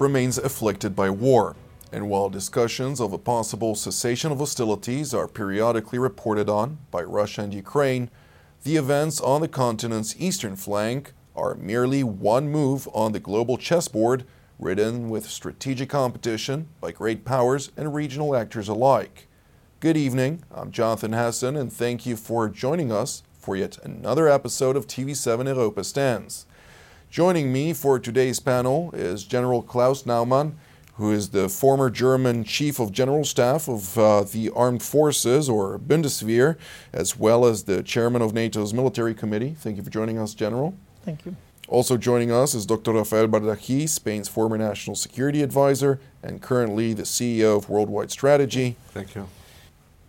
Remains afflicted by war, and while discussions of a possible cessation of hostilities are periodically reported on by Russia and Ukraine, the events on the continent's eastern flank are merely one move on the global chessboard ridden with strategic competition by great powers and regional actors alike. Good evening, I'm Jonathan Hessen, and thank you for joining us for yet another episode of TV7 Europa Stands. Joining me for today's panel is General Klaus Naumann, who is the former German Chief of General Staff of uh, the Armed Forces, or Bundeswehr, as well as the Chairman of NATO's Military Committee. Thank you for joining us, General. Thank you. Also joining us is Dr. Rafael Bardaji, Spain's former National Security Advisor and currently the CEO of Worldwide Strategy. Thank you.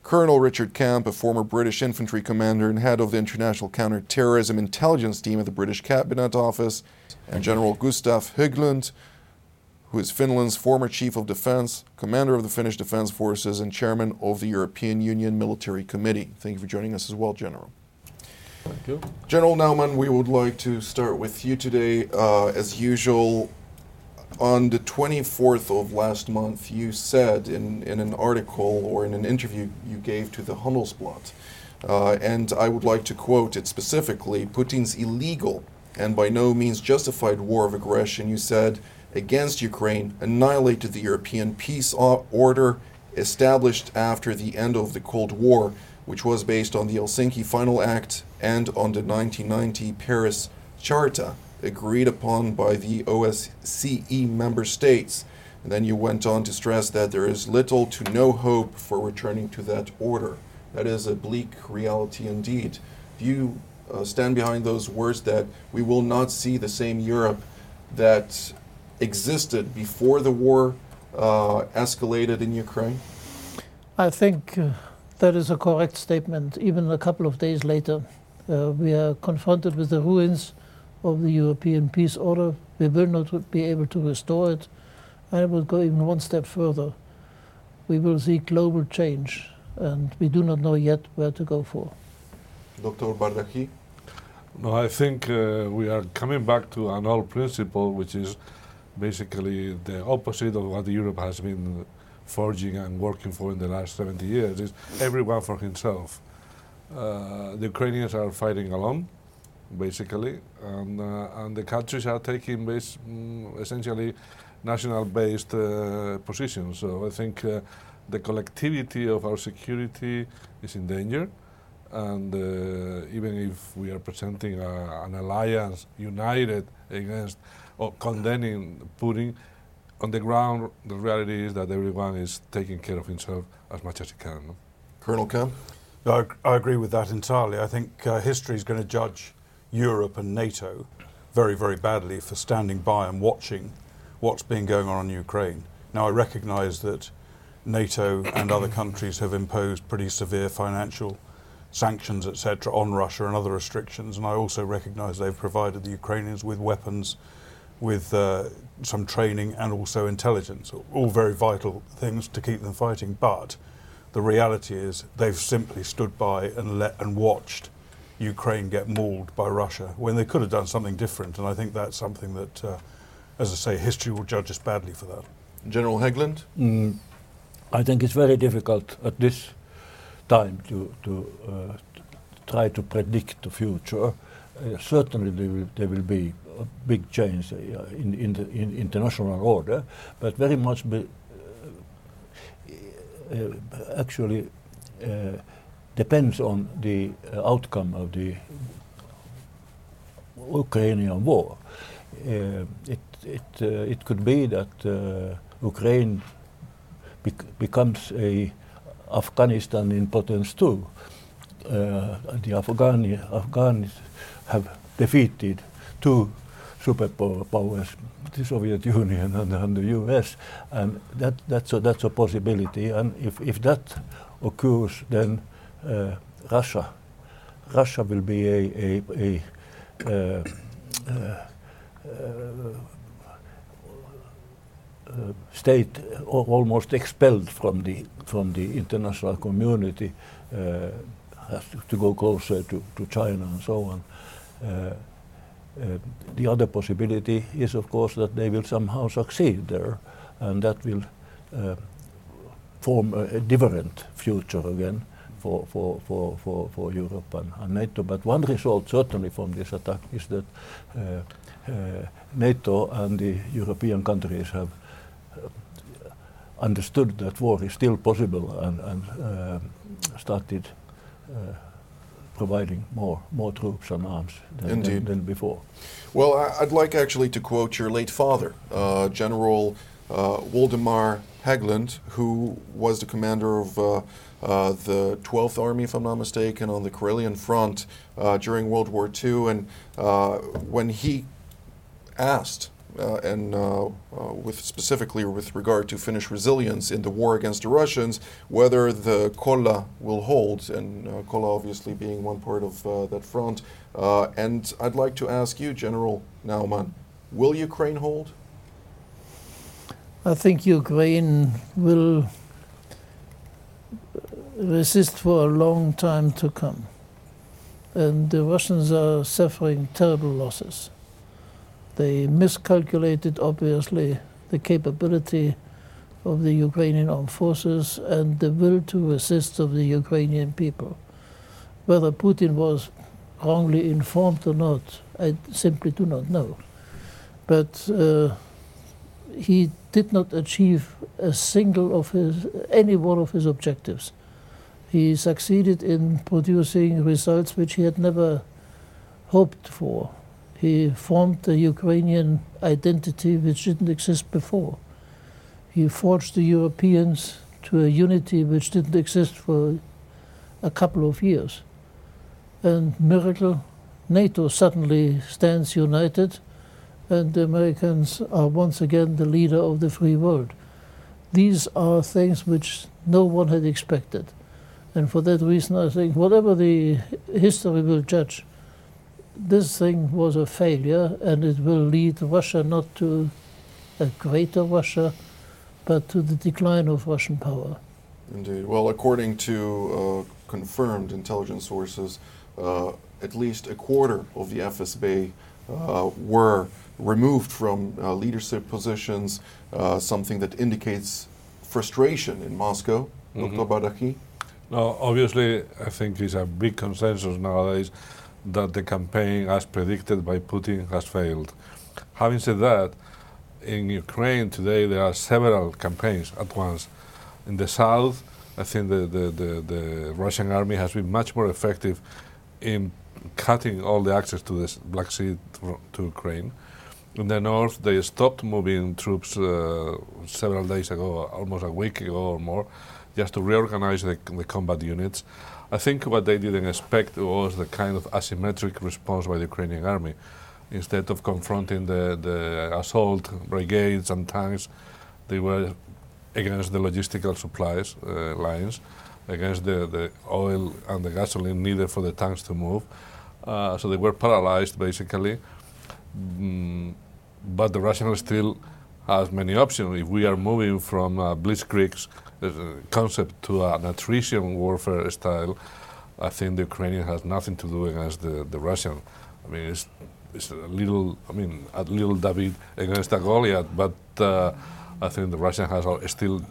Colonel Richard Kemp, a former British infantry commander and head of the International Counterterrorism Intelligence Team at the British Cabinet Office, and General Gustav Hägglund, who is Finland's former Chief of Defense, Commander of the Finnish Defense Forces, and Chairman of the European Union Military Committee. Thank you for joining us as well, General. Thank you. General Naumann, we would like to start with you today. Uh, as usual, on the 24th of last month, you said in, in an article or in an interview you gave to the Handelsblatt, uh, and I would like to quote it specifically Putin's illegal and by no means justified war of aggression, you said, against Ukraine annihilated the European peace order established after the end of the Cold War, which was based on the Helsinki Final Act and on the 1990 Paris Charter agreed upon by the OSCE member states. And then you went on to stress that there is little to no hope for returning to that order. That is a bleak reality indeed. Do you uh, stand behind those words that we will not see the same Europe that existed before the war uh, escalated in Ukraine? I think uh, that is a correct statement. Even a couple of days later, uh, we are confronted with the ruins of the European peace order. We will not be able to restore it. I will go even one step further. We will see global change, and we do not know yet where to go for. Dr. Bardaji? No, I think uh, we are coming back to an old principle, which is basically the opposite of what Europe has been forging and working for in the last 70 years. Is everyone for himself. Uh, the Ukrainians are fighting alone basically, and, uh, and the countries are taking base, mm, essentially national-based uh, positions. So I think uh, the collectivity of our security is in danger, and uh, even if we are presenting a, an alliance united against or condemning Putin, on the ground the reality is that everyone is taking care of himself as much as he can. No? Colonel Kemp? I, I agree with that entirely. I think uh, history is going to judge Europe and NATO very, very badly for standing by and watching what's been going on in Ukraine. Now, I recognise that NATO and other countries have imposed pretty severe financial sanctions, etc., on Russia and other restrictions, and I also recognise they've provided the Ukrainians with weapons, with uh, some training, and also intelligence. All very vital things to keep them fighting. But the reality is they've simply stood by and let and watched Ukraine get mauled by Russia when they could have done something different. And I think that's something that, uh, as I say, history will judge us badly for that. General Hägglund? Mm, I think it's very difficult at this time to, to uh, try to predict the future. Uh, certainly, there will, there will, be a big change uh, in, in the in international order, but very much be, uh, uh, actually depends on the uh, outcome of the Ukrainian war. Uh, it, it, uh, it could be that Ukraine bec becomes a Afghanistan in potence too. the Afghani, Afghans have defeated two superpowers, the Soviet Union and, and, the US, and that, that's, a, that's a possibility. And if, if that occurs, then uh, Russia, Russia will be a, a, a uh, uh, uh state almost expelled from the from the international community has to go closer to, to China and so on. Uh, the other possibility is, of course, that they will somehow succeed there, and that will uh, form a, a, different future again for, for, for, for, for Europe and, and, NATO. But one result, certainly, from this attack is that uh, uh NATO and the European countries have uh, understood that war is still possible and, and started providing more more troops and arms than, than, than, before. Well, I'd like actually to quote your late father, uh, General uh, Waldemar Hägglund, who was the commander of uh, uh the 12th Army, if I'm not mistaken, on the Karelian front uh, during World War II. And uh, when he asked uh, and uh, uh, with specifically with regard to Finnish resilience in the war against the Russians, whether the Kollaa will hold, and Kollaa obviously being one part of that front. And I'd like to ask you, General Naumann, will Ukraine hold? I think Ukraine will resist for a long time to come. And the Russians are suffering terrible losses. They miscalculated, obviously, the capability of the Ukrainian armed forces and the will to resist of the Ukrainian people. Whether Putin was wrongly informed or not, I simply do not know. But uh, he did not achieve a single of his, any one of his objectives. He succeeded in producing results which he had never hoped for. He formed the Ukrainian identity which didn't exist before. He forged the Europeans to a unity which didn't exist for a couple of years. And miracle, NATO suddenly stands united, and the Americans are once again the leader of the free world. These are things which no one had expected. And for that reason, I think whatever the history will judge, this thing was a failure and it will lead Russia not to a greater Russia, but to the decline of Russian power. Indeed. Well, according to uh, confirmed intelligence sources, uh, at least a quarter of the FSB uh, were removed from uh, leadership positions, uh, something that indicates frustration in Moscow. Mm-hmm. Dr. Bardaji? No, obviously, I think it's a big consensus nowadays that the campaign, as predicted by Putin, has failed. Having said that, in Ukraine today there are several campaigns at once. In the south, I think the, the, the, the Russian army has been much more effective in cutting all the access to the Black Sea to Ukraine. In the north, they stopped moving troops uh, several days ago, almost a week ago or more, just to reorganize the, the combat units. I think what they didn't expect was the kind of asymmetric response by the Ukrainian army. Instead of confronting the, the assault brigades and tanks, they were against the logistical supplies uh, lines, against the, the oil and the gasoline needed for the tanks to move. Uh, so they were paralyzed basically. Mm, but the Russians still has many options. If we are moving from uh, blitzkriegs concept to an attrition warfare style, I think the Ukrainian has nothing to do against the, the Russian. I mean, it's, it's a little, I mean, a little David against a Goliath, but uh, I think the Russian has still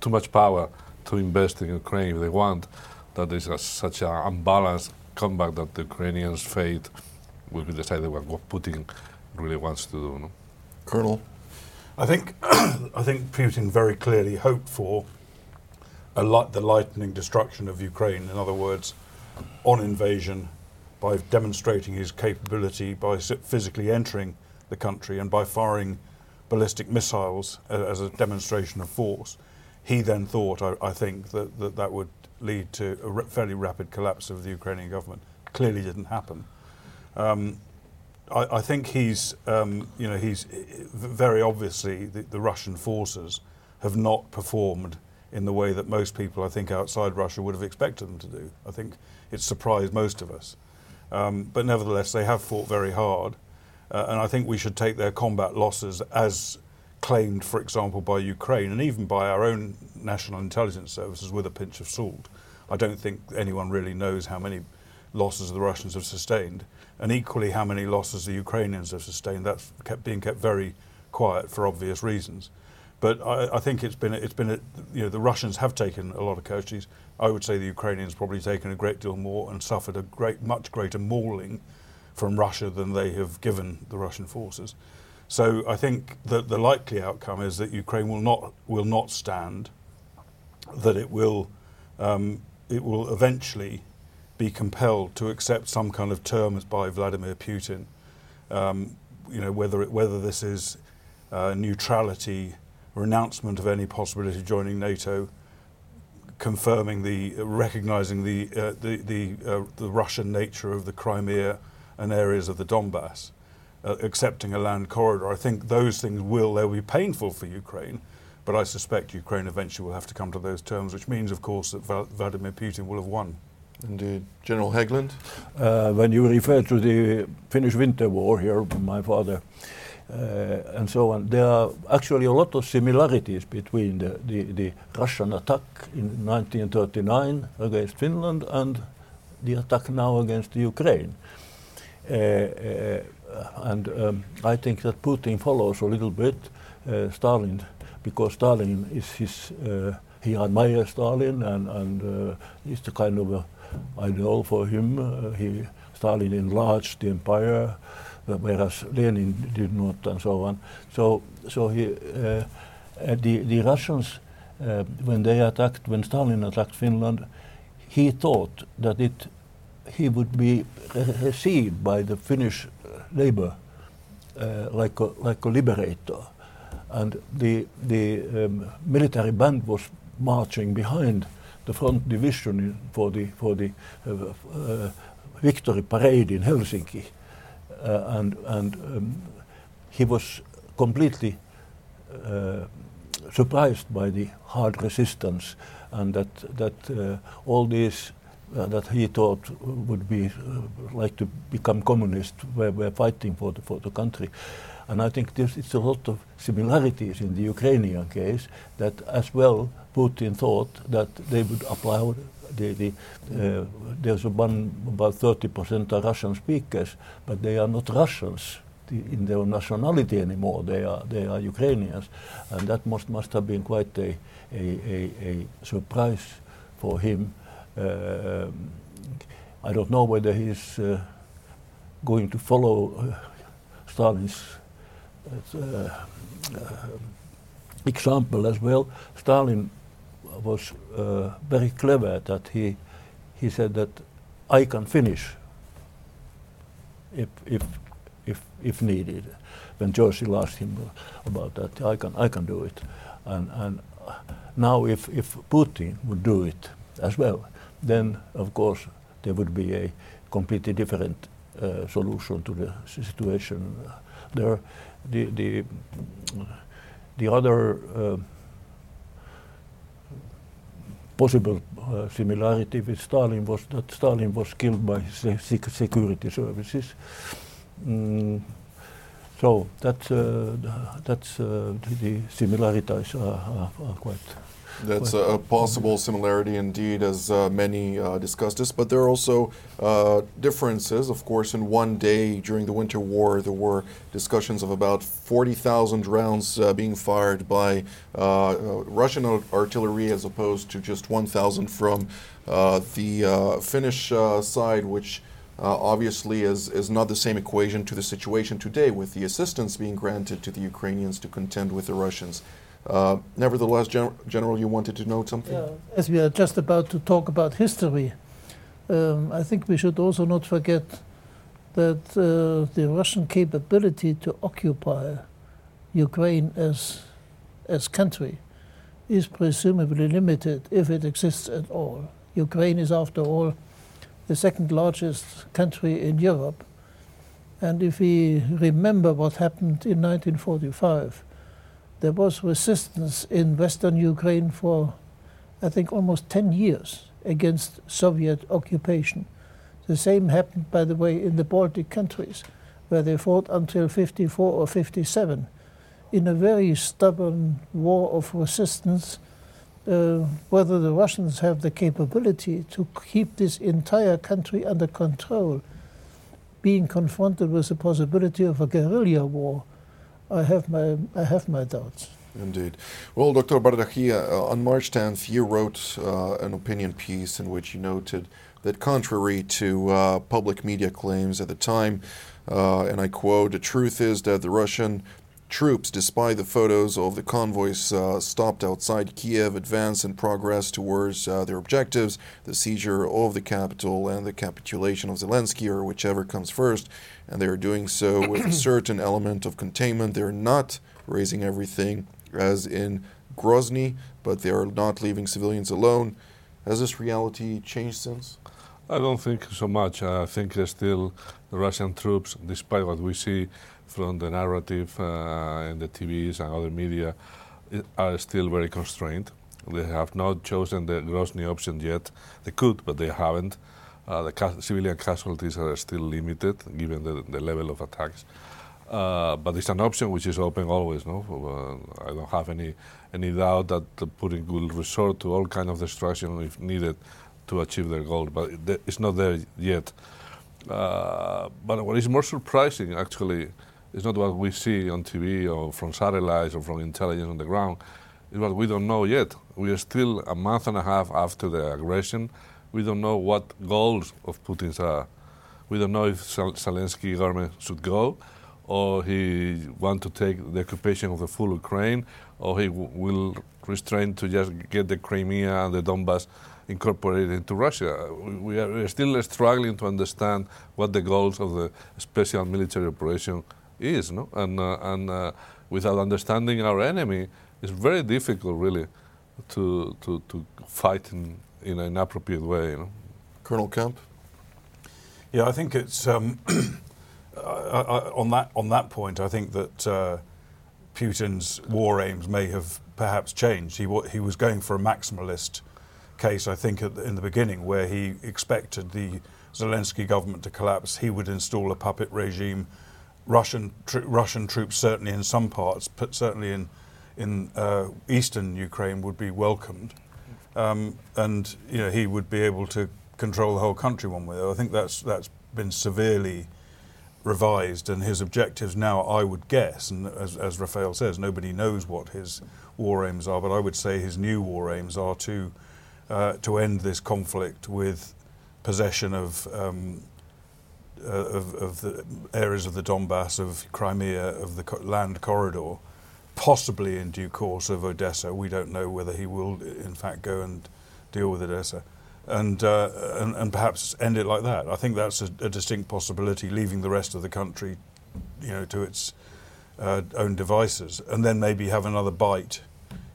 too much power to invest in Ukraine if they want. That is a, such an unbalanced combat that the Ukrainians' fate will be decided by what Putin really wants to do. No? Colonel? I think I think Putin very clearly hoped for light, the lightning destruction of Ukraine. In other words, on invasion, by demonstrating his capability, by physically entering the country, and by firing ballistic missiles as a demonstration of force. He then thought, I, I think, that, that that would lead to a fairly rapid collapse of the Ukrainian government. Clearly didn't happen. Um, I, I think he's, um, you know, he's very obviously the, the Russian forces have not performed in the way that most people, I think, outside Russia would have expected them to do. I think it surprised most of us. Um, but nevertheless, they have fought very hard. Uh, and I think we should take their combat losses as claimed, for example, by Ukraine and even by our own national intelligence services with a pinch of salt. I don't think anyone really knows how many losses the Russians have sustained, and equally how many losses the Ukrainians have sustained. That's kept being kept very quiet for obvious reasons. But I, I think it's been it's been a, you know the Russians have taken a lot of casualties. I would say the Ukrainians probably taken a great deal more and suffered a great much greater mauling from Russia than they have given the Russian forces. So I think that the likely outcome is that Ukraine will not will not stand, that it will um, it will eventually be compelled to accept some kind of terms by Vladimir Putin. Um, you know whether it, whether this is uh, neutrality, renouncement of any possibility of joining NATO, confirming the uh, recognizing the uh, the the, uh, the Russian nature of the Crimea and areas of the Donbass uh, accepting a land corridor. I think those things will, they'll be painful for Ukraine, but I suspect Ukraine eventually will have to come to those terms, which means, of course, that Vladimir Putin will have won. Indeed. General Hägglund? Uh, when you refer to the Finnish Winter War here, my father, uh, and so on, there are actually a lot of similarities between the, the, the Russian attack in 1939 against Finland and the attack now against Ukraine. Uh, uh, and um, I think that Putin follows a little bit uh, Stalin because Stalin is his, uh, he admires Stalin and, and uh, it's the kind of a ideal for him. Uh, he, Stalin enlarged the empire, uh, whereas Lenin did not and so on. So, so he, uh, the, the Russians, when they attacked, when Stalin attacked Finland, he thought that it, he would be received by the Finnish labor uh, like, a, like a liberator. And the, the um, military band was marching behind the front division for the, for the uh, uh, victory parade in Helsinki. Uh, and and um, he was completely surprised by the hard resistance and that, that all these uh, that he thought would be uh, like to become communist, We're fighting for the, for the country. And I think there's it's a lot of similarities in the Ukrainian case that as well Putin thought that they would apply the, the, uh, there's one, about 30% are Russian speakers, but they are not Russians in their nationality anymore. They are, they are Ukrainians. And that must, must have been quite a, a, a, a surprise for him. Uh, I don't know whether he's uh, going to follow uh, Stalin's example as well. Stalin was very clever that he he said that I can finish if if if if needed. When Churchill asked him about that, I can I can do it, and and now if if Putin would do it as well, then of course there would be a completely different uh, solution to the situation. There, the the the other uh, possible uh, similarity with Stalin was that Stalin was killed by his security services. Mm, so that's uh, that's uh, the, similarities are, are, are quite that's a, a, possible similarity indeed, as uh, many uh, discussed this. But there are also uh, differences. Of course, in one day during the Winter War, there were discussions of about 40,000 rounds uh, being fired by uh, uh, Russian artillery as opposed to just 1,000 from the Finnish side, which obviously is, is not the same equation to the situation today with the assistance being granted to the Ukrainians to contend with the Russians. Uh, nevertheless, Gen General, you wanted to note something? Yeah, as we are just about to talk about history, um, I think we should also not forget that uh, the Russian capability to occupy Ukraine as, as country is presumably limited if it exists at all. Ukraine is, after all, the second largest country in Europe. And if we remember what happened in 1945, there was resistance in Western Ukraine for, I think, almost 10 years against Soviet occupation. The same happened, by the way, in the Baltic countries, where they fought until 54 or 57 in a very stubborn war of resistance. Uh, whether the Russians have the capability to keep this entire country under control, being confronted with the possibility of a guerrilla war, I have my, I have my doubts. Indeed. Well, Dr. Bardaji, uh, on March 10th, you wrote uh, an opinion piece in which you noted that contrary to uh, public media claims at the time, uh, and I quote, the truth is that the Russian troops, despite the photos of the convoys uh, stopped outside Kiev, advance and progress towards uh, their objectives, the seizure of the capital and the capitulation of Zelensky, or whichever comes first. And they are doing so with a certain element of containment. They're not raising everything as in Grozny, but they are not leaving civilians alone. Has this reality changed since? I don't think so much. I think still the Russian troops, despite what we see from the narrative uh, in the TVs and other media, are still very constrained. They have not chosen the Grozny option yet. They could, but they haven't. Uh, the ca civilian casualties are still limited given the, the level of attacks. Uh, but it's an option which is open always. No, I don't have any any doubt that Putin will resort to all kind of destruction if needed to achieve their goal. But it's not there yet. Uh, but what is more surprising, actually, is not what we see on TV or from satellites or from intelligence on the ground. It's what we don't know yet. We are still a month and a half after the aggression. We don't know what goals of Putin's are. We don't know if Zelensky government should go or he want to take the occupation of the full Ukraine, or he will restrain to just get the Crimea and the Donbass incorporated into Russia. We are still struggling to understand what the goals of the special military operation is, no? And, uh, and uh, without understanding our enemy, it's very difficult, really, to, to, to fight in, in an appropriate way. You know? Colonel Kemp? Yeah, I think it's. Um, I, I, on that on that point, I think that uh, Putin's war aims may have perhaps changed. He he was going for a maximalist case, I think, the, in the beginning, where he expected the Zelensky government to collapse. He would install a puppet regime. Russian tr- Russian troops, certainly in some parts, but certainly in in uh, eastern Ukraine, would be welcomed, um, and you know he would be able to control the whole country one way. I think that's that's been severely revised, and his objectives now, I would guess, and as, as Raphael says, nobody knows what his war aims are, but I would say his new war aims are to uh, to end this conflict with possession of, um, uh, of, of the areas of the Donbass, of Crimea, of the land corridor, possibly in due course of Odessa. We don't know whether he will, in fact, go and deal with Odessa and, uh, and, and perhaps end it like that. I think that's a, a, distinct possibility, leaving the rest of the country, you know, to its uh, own devices, and then maybe have another bite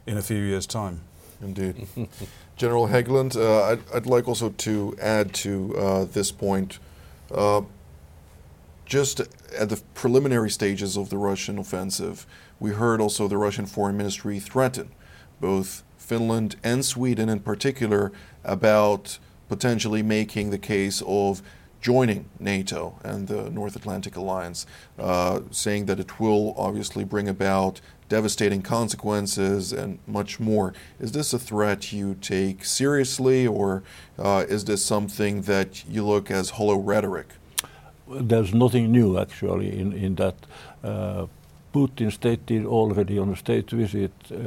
in a few years' time. Indeed. General Hägglund, uh, I'd, I'd, like also to add to uh, this point. Uh, just at the preliminary stages of the Russian offensive, we heard also the Russian Foreign Ministry threaten both Finland and Sweden in particular about potentially making the case of joining NATO and the North Atlantic Alliance, uh, saying that it will obviously bring about devastating consequences and much more. Is this a threat you take seriously, or uh, is this something that you look as hollow rhetoric? There's nothing new actually in, in that. Uh, Putin stated already on a state visit uh,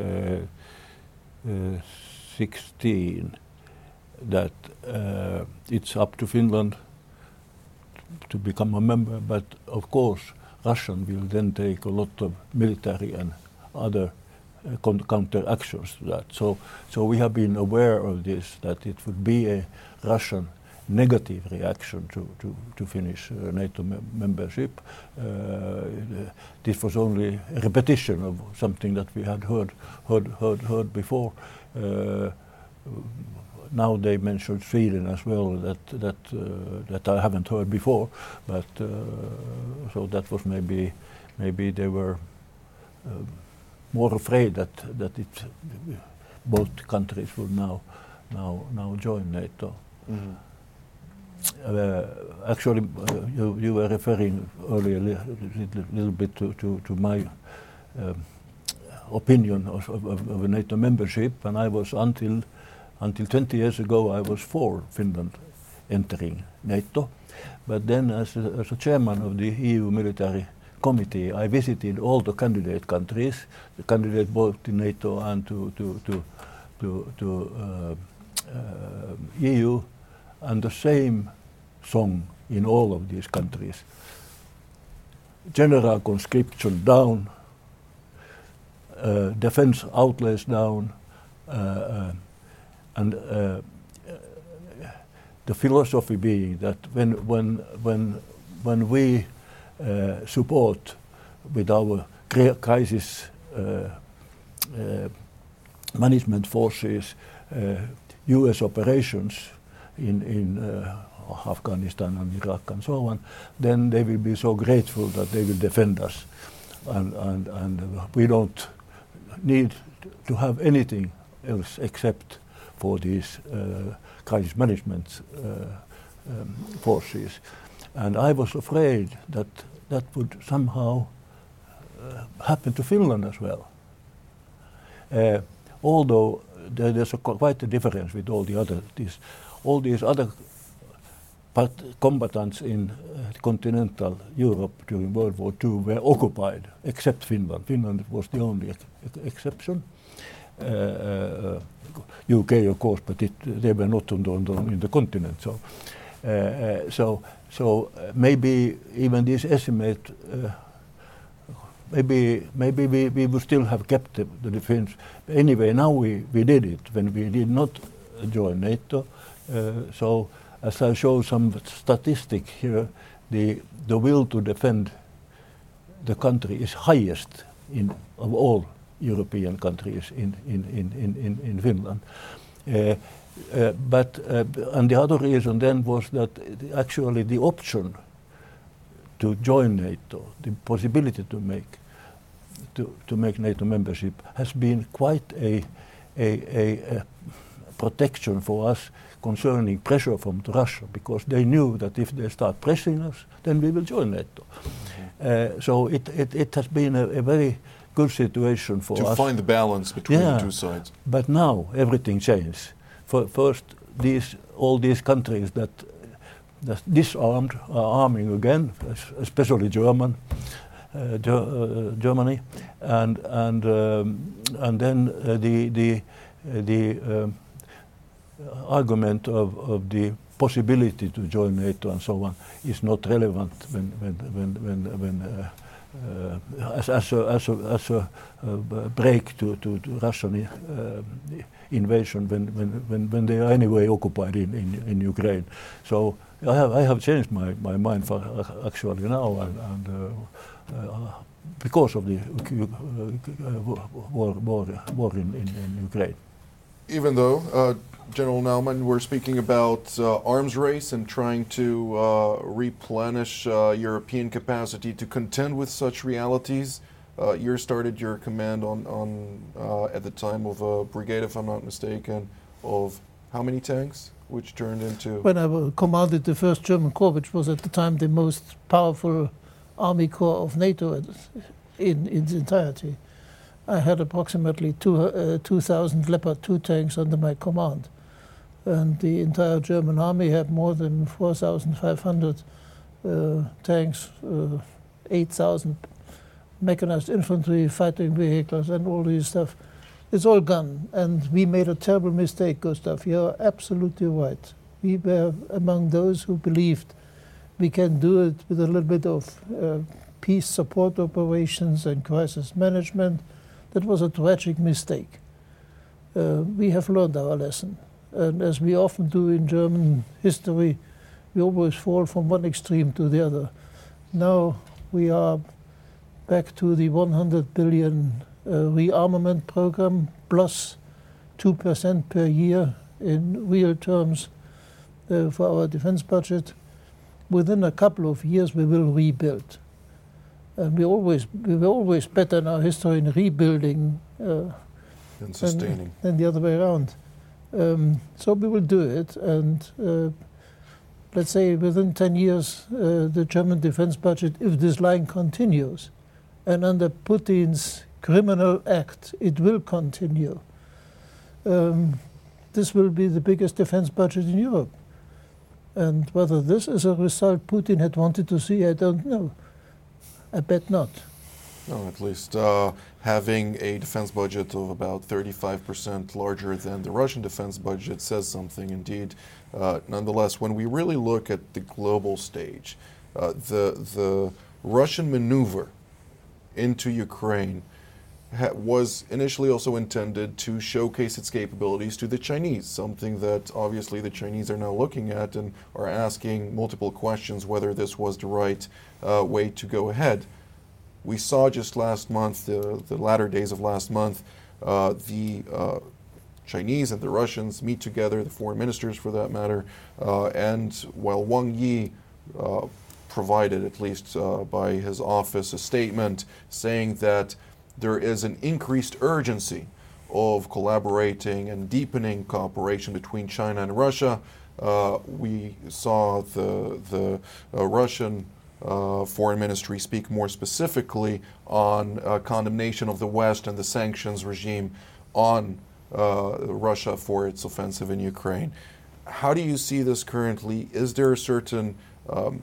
uh 16 that uh, it's up to Finland to become a member, but of course, Russian will then take a lot of military and other uh, counter actions to that. So, so we have been aware of this, that it would be a Russian negative reaction to, to, to Finnish uh, NATO me membership. Uh, this was only a repetition of something that we had heard, heard, heard, heard before. Uh, now they mentioned Sweden as well that that uh, that I haven't heard before, but uh, so that was maybe maybe they were uh, more afraid that that it both countries would now now now join NATO. Mhm. Uh, actually, uh, you, you were referring earlier a li- little, little bit to, to, to my um, opinion of, of, of a NATO membership, and I was until until 20 years ago I was for Finland entering NATO, but then as a, as a chairman of the EU military committee, I visited all the candidate countries, the candidate both to NATO and to to to to, to uh, uh, EU, and the same song in all of these countries. General conscription down, uh, defense outlays down, uh, uh, and uh, the philosophy being that when, when, when, when we support with our crisis uh, uh, management forces uh, US operations in, uh, Afghanistan and Iraq and so on, then they will be so grateful that they will defend us. And, we don't need to have anything else except for these uh, crisis management uh, um, forces. And I was afraid that that would somehow uh, happen to Finland as well. Uh, although there, there's a, quite a difference with all the other these all these other combatants in uh, continental Europe during World War II were occupied, except Finland. Finland was the only ex- ex- exception. Uh, uh, UK, of course, but it, they were not on the, on the, in the continent. So, uh, uh, so, so uh, maybe even this estimate uh, maybe maybe we, we would still have kept the, the defense. Anyway, now we, we did it when we did not join NATO. Uh, so as I show some statistic here, the the will to defend the country is highest in of all European countries in in in in, in, in Finland. Uh, but uh, and the other reason then was that actually the option to join NATO, the possibility to make to, to make NATO membership has been quite a, a, a, a protection for us concerning pressure from Russia because they knew that if they start pressing us, then we will join NATO. Uh, so it, it, it has been a, a very good situation for To us. find the balance between Yeah. the two sides. But now everything changed. For, first, these all these countries that disarmed are arming again, especially German, uh, Ger- uh, Germany, and and um, and then uh, the the uh, the um, argument of, of the possibility to join NATO and so on is not relevant when when when when, when uh, uh, as, as a, as a, as a break to, to, to Russian invasion when, when, when, when they are anyway occupied in, in, in Ukraine. So I have, I have changed my, my mind for uh, actually now and, and uh, uh, because of the uh, war, war, war in, in, in Ukraine. Even though, General Naumann, we're speaking about uh, arms race and trying to uh, replenish uh, European capacity to contend with such realities. Uh, you started your command on, on uh, at the time of a brigade, if I'm not mistaken, of how many tanks, which turned into When I commanded the first German Corps, which was at the time the most powerful army corps of NATO in, in its entirety, I had approximately two, uh, 2,000 Leopard 2 tanks under my command. And the entire German army had more than 4,500 uh, tanks, uh, 8,000 mechanized infantry, fighting vehicles, and all this stuff. It's all gone. And we made a terrible mistake, Gustav. You're absolutely right. We were among those who believed we can do it with a little bit of uh, peace support operations and crisis management. That was a tragic mistake. Uh, we have learned our lesson. And as we often do in German history, we always fall from one extreme to the other. Now we are back to the 100 billion uh, rearmament program plus 2% per year in real terms uh, for our defense budget. Within a couple of years, we will rebuild. And we always we were always better in our history in rebuilding uh, And sustaining. than the other way around. Um, so we will do it, and uh, let's say within 10 years, uh, the German defense budget, if this line continues, and under Putin's criminal act, it will continue. Um, this will be the biggest defense budget in Europe. And whether this is a result Putin had wanted to see, I don't know. I bet not. No, at least uh, having a defense budget of about 35% larger than the Russian defense budget says something indeed. Uh, nonetheless, when we really look at the global stage, uh, the, the Russian maneuver into Ukraine was initially also intended to showcase its capabilities to the Chinese, something that obviously the Chinese are now looking at and are asking multiple questions whether this was the right uh, way to go ahead. We saw just last month, the, the latter days of last month, uh, the uh, Chinese and the Russians meet together, the foreign ministers for that matter, uh, and while Wang Yi uh, provided, at least uh, by his office, a statement saying that there is an increased urgency of collaborating and deepening cooperation between China and Russia. Uh, we saw the, the uh, Russian uh, foreign ministry speak more specifically on uh, condemnation of the West and the sanctions regime on uh, Russia for its offensive in Ukraine. How do you see this currently? Is there a certain um,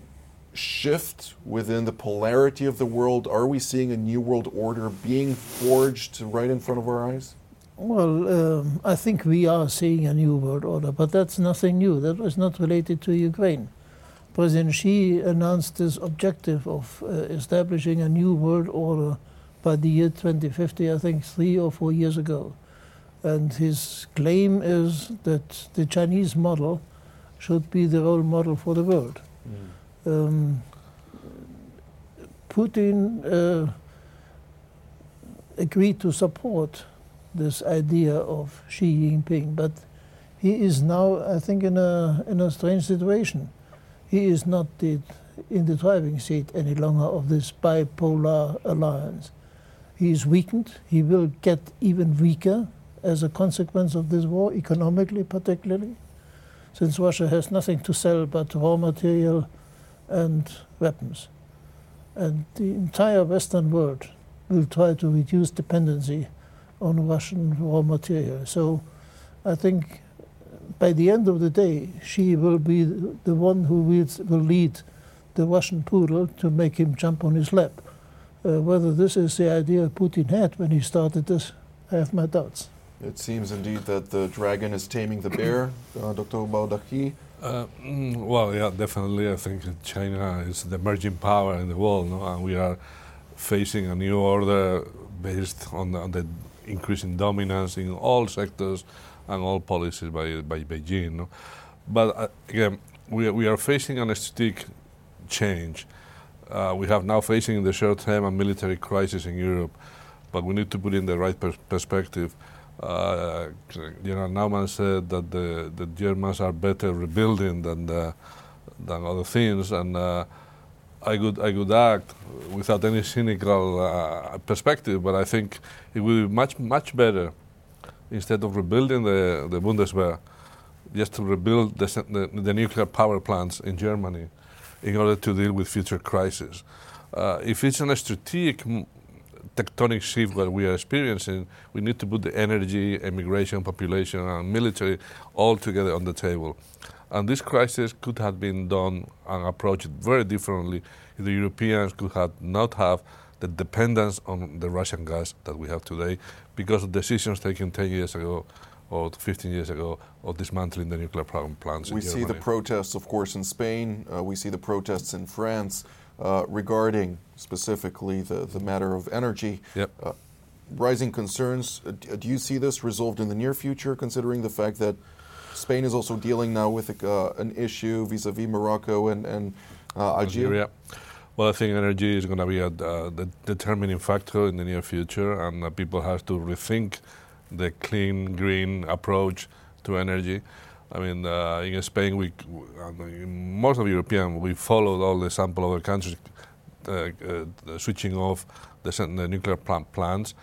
shift within the polarity of the world? Are we seeing a new world order being forged right in front of our eyes? Well, um, I think we are seeing a new world order, but that's nothing new. That was not related to Ukraine. President Xi announced his objective of uh, establishing a new world order by the year 2050, I think three or four years ago. And his claim is that the Chinese model should be the role model for the world. Um, Putin uh, agreed to support this idea of Xi Jinping, but he is now, I think, in a in a strange situation. He is not the, in the driving seat any longer of this bipolar alliance. He is weakened. He will get even weaker as a consequence of this war, economically particularly, since Russia has nothing to sell but raw material and weapons. And the entire Western world will try to reduce dependency on Russian raw material. So I think by the end of the day, Xi will be the one who will lead the Russian poodle to make him jump on his lap. Uh, whether this is the idea Putin had when he started this, I have my doubts. It seems indeed that the dragon is taming the bear, uh, Dr. Bardaji. Uh, mm, well, yeah, definitely. I think China is the emerging power in the world, no? and we are facing a new order based on the, on the increasing dominance in all sectors and all policies by, by Beijing. No? But uh, again, we we are facing an strategic change. Uh, we have now facing in the short term a military crisis in Europe, but we need to put in the right pers- perspective. Uh, General Naumann said that the, the Germans are better rebuilding than the, than other things, and uh, I could I could act without any cynical uh, perspective, but I think it would be much much better instead of rebuilding the the Bundeswehr, just to rebuild the, the, the nuclear power plants in Germany in order to deal with future crises. Uh, if it's a strategic tectonic shift that we are experiencing, we need to put the energy, immigration, population, and military all together on the table. And this crisis could have been done and approached very differently if the Europeans could have not have the dependence on the Russian gas that we have today because of decisions taken 10 years ago or 15 years ago of dismantling the nuclear power plants in We see the protests, of course, in Spain. Uh, we see the protests in France uh, regarding specifically the, the matter of energy. Yep. Uh, rising concerns. Uh, do you see this resolved in the near future, considering the fact that Spain is also dealing now with uh, an issue vis-a-vis Morocco and, and uh, Algeria? Well, I think energy is going to be a, uh, the determining factor in the near future, and uh, people have to rethink the clean, green approach to energy. I mean, uh, in Spain, we, in most of European, we followed all the sample other countries uh, uh, switching off the, the nuclear plant plants.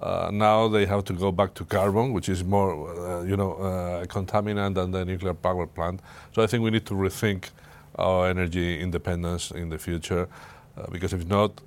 Uh, now they have to go back to carbon, which is more, uh, you know, uh, contaminant than the nuclear power plant. So I think we need to rethink our energy independence in the future, because if not,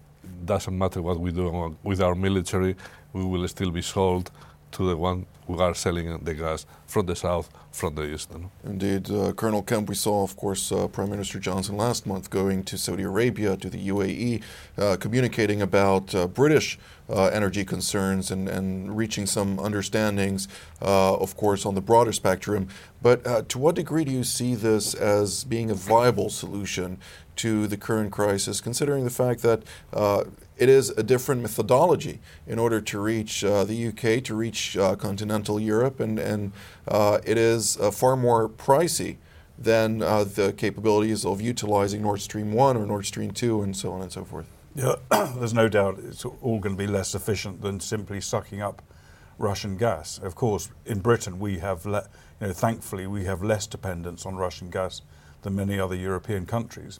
doesn't matter what we do with our military, we will still be sold to the one who are selling the gas from the south, from the east. Indeed. Uh, Colonel Kemp, we saw, of course, uh, Prime Minister Johnson last month going to Saudi Arabia, to the UAE, uh, communicating about uh, British uh, energy concerns and, and reaching some understandings, uh, of course, on the broader spectrum. But to what degree do you see this as being a viable solution to the current crisis, considering the fact that uh, it is a different methodology in order to reach uh, the UK, to reach uh, continental Europe, and, and uh, it is uh, far more pricey than uh, the capabilities of utilizing Nord Stream 1 or Nord Stream 2 and so on and so forth. Yeah, there's no doubt it's all going to be less efficient than simply sucking up Russian gas. Of course, in Britain, we have, le- you know, thankfully, we have less dependence on Russian gas than many other European countries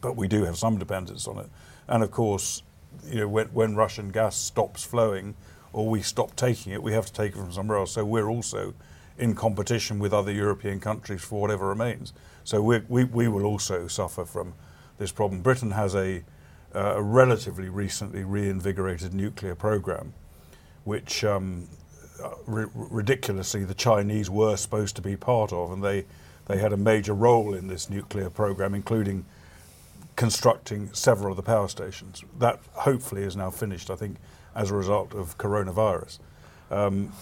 but we do have some dependence on it. And of course, you know, when, when Russian gas stops flowing or we stop taking it, we have to take it from somewhere else. So we're also in competition with other European countries for whatever remains. So we, we, will also suffer from this problem. Britain has a, uh, a relatively recently reinvigorated nuclear program, which um, uh, ridiculously the Chinese were supposed to be part of, and they, they had a major role in this nuclear program, including constructing several of the power stations. That hopefully is now finished, I think, as a result of coronavirus. Um,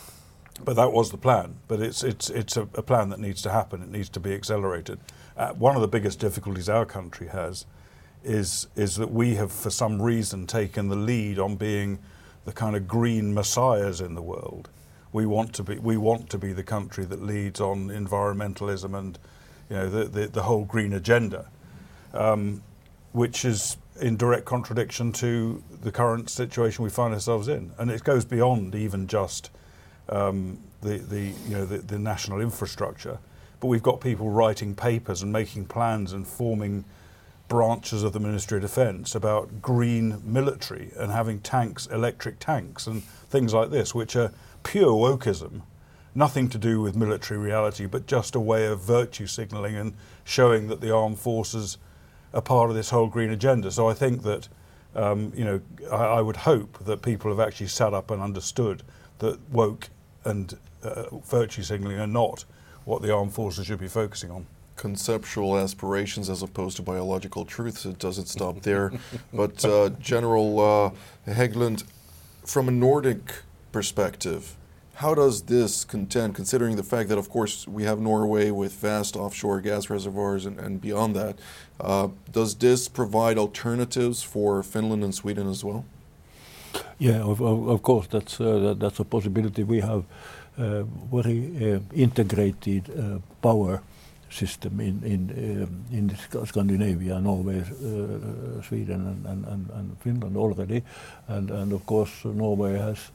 but that was the plan. But it's, it's, it's a, a, plan that needs to happen. It needs to be accelerated. Uh, one of the biggest difficulties our country has is, is that we have, for some reason, taken the lead on being the kind of green messiahs in the world. We want to be, we want to be the country that leads on environmentalism and you know, the, the, the whole green agenda. Um, which is in direct contradiction to the current situation we find ourselves in. And it goes beyond even just um, the, the, you know, the, the national infrastructure. But we've got people writing papers and making plans and forming branches of the Ministry of Defence about green military and having tanks, electric tanks, and things like this, which are pure wokeism, nothing to do with military reality, but just a way of virtue signalling and showing that the armed forces a part of this whole green agenda. So I think that, um, you know, I, I, would hope that people have actually sat up and understood that woke and uh, virtue signalling are not what the armed forces should be focusing on. Conceptual aspirations as opposed to biological truths. It doesn't stop there. but uh, General uh, Hägglund, from a Nordic perspective, how does this contend, considering the fact that, of course, we have Norway with vast offshore gas reservoirs and, and beyond that, uh, does this provide alternatives for Finland and Sweden as well? Yeah, of, of course, that's, uh, that, that's a possibility. We have uh, very uh, integrated uh, power system in in um, in Scandinavia, Norway, uh, Sweden, and, and, and, Finland already, and and of course Norway has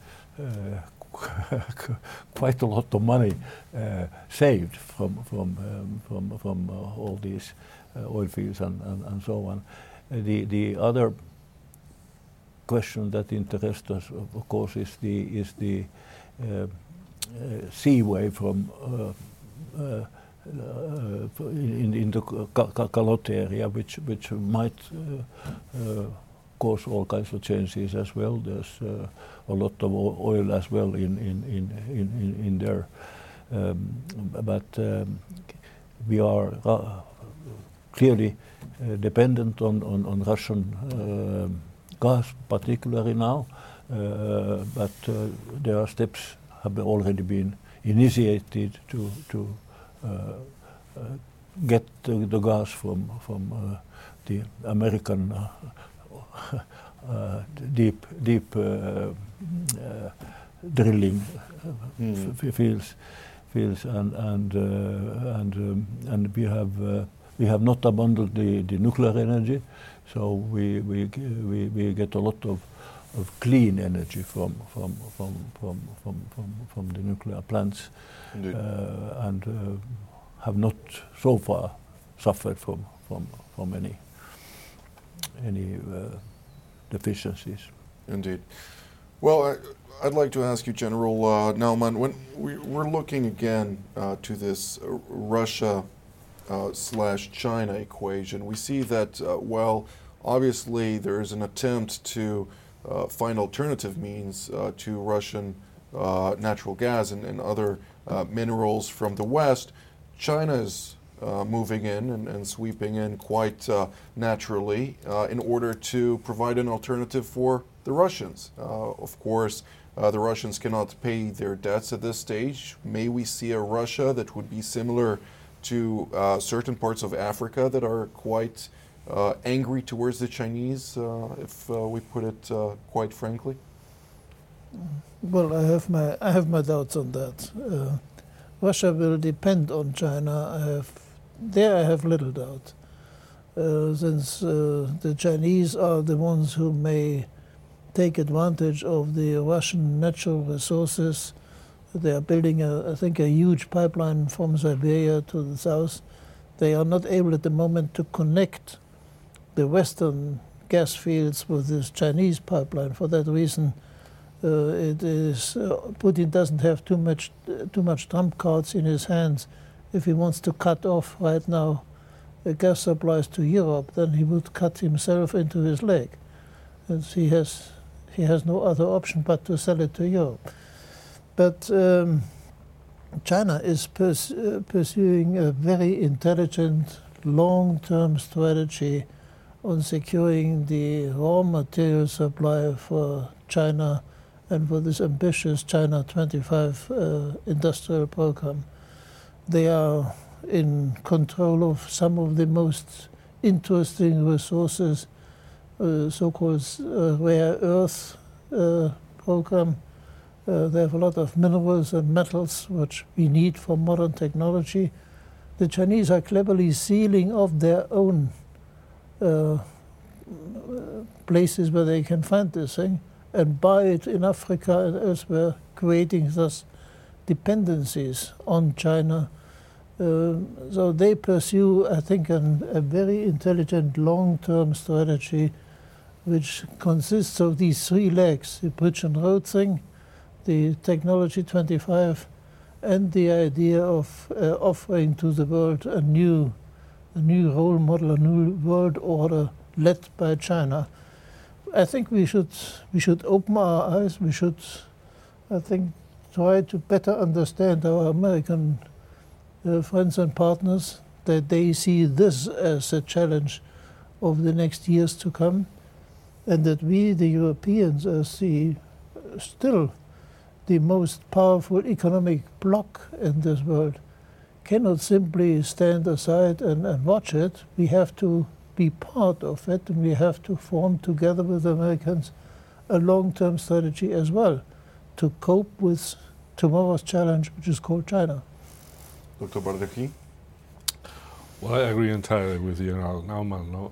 quite a lot of money uh, saved from from um, from from uh, all these uh, oil fields and, and, and so on. the the other question that interests us, of course, is the is the seaway from in, in the Calotte area, which which might cause all kinds of changes as well. There's uh, a lot of oil as well in in in in, in there, um, but um, we are uh, clearly uh, dependent on on, on Russian uh, gas, particularly now. Uh, but there are steps have already been initiated to to get the, the, gas from from the American deep deep uh, uh, drilling mm. fields fields and and and um, and we have we have not abandoned the, the nuclear energy, so we, we we we get a lot of of clean energy from from from from from from, from the nuclear plants, uh, and uh, have not so far suffered from from from any any uh, deficiencies. Indeed. Well, I, I'd like to ask you, General uh, when we, we're looking again uh, to this Russia uh, slash China equation, we see that, uh, well, obviously there is an attempt to uh, find alternative means uh, to Russian uh, natural gas and, and other minerals from the West. China is uh, moving in and, and sweeping in quite uh, naturally uh, in order to provide an alternative for the Russians. Uh, of course, uh, the Russians cannot pay their debts at this stage. May we see a Russia that would be similar to uh, certain parts of Africa that are quite angry towards the Chinese, if we put it quite frankly? Well, I have my I have my doubts on that. Russia will depend on China. I have there I have little doubt, uh, since uh, the Chinese are the ones who may take advantage of the Russian natural resources. They are building, a, I think, a huge pipeline from Siberia to the south. They are not able at the moment to connect the western gas fields with this Chinese pipeline. For that reason, uh, it is uh, Putin doesn't have too much too much trump cards in his hands. If he wants to cut off right now the gas supplies to Europe, then he would cut himself into his leg, and he has he has no other option but to sell it to Europe. But um, China is pers- uh, pursuing a very intelligent long-term strategy on securing the raw material supply for China and for this ambitious China 25 uh, industrial program. They are in control of some of the most interesting resources, uh, so-called uh, rare earth uh, program. Uh, they have a lot of minerals and metals which we need for modern technology. The Chinese are cleverly sealing off their own uh, places where they can find this thing and buy it in Africa and elsewhere, creating thus dependencies on China. Uh, so they pursue, I think, a very intelligent long-term strategy, which consists of these three legs: the bridge and road thing, the technology 25, and the idea of uh, offering to the world a new, a new role model, a new world order led by China. I think we should we should open our eyes. We should, I think, try to better understand our American Uh, friends and partners that they see this as a challenge of the next years to come, and that we, the Europeans, uh, as the still the most powerful economic bloc in this world, cannot simply stand aside and, and watch it. We have to be part of it, and we have to form together with the Americans a long-term strategy as well to cope with tomorrow's challenge, which is called China. Dr. Bardaji? Well, I agree entirely with General Naumann. No?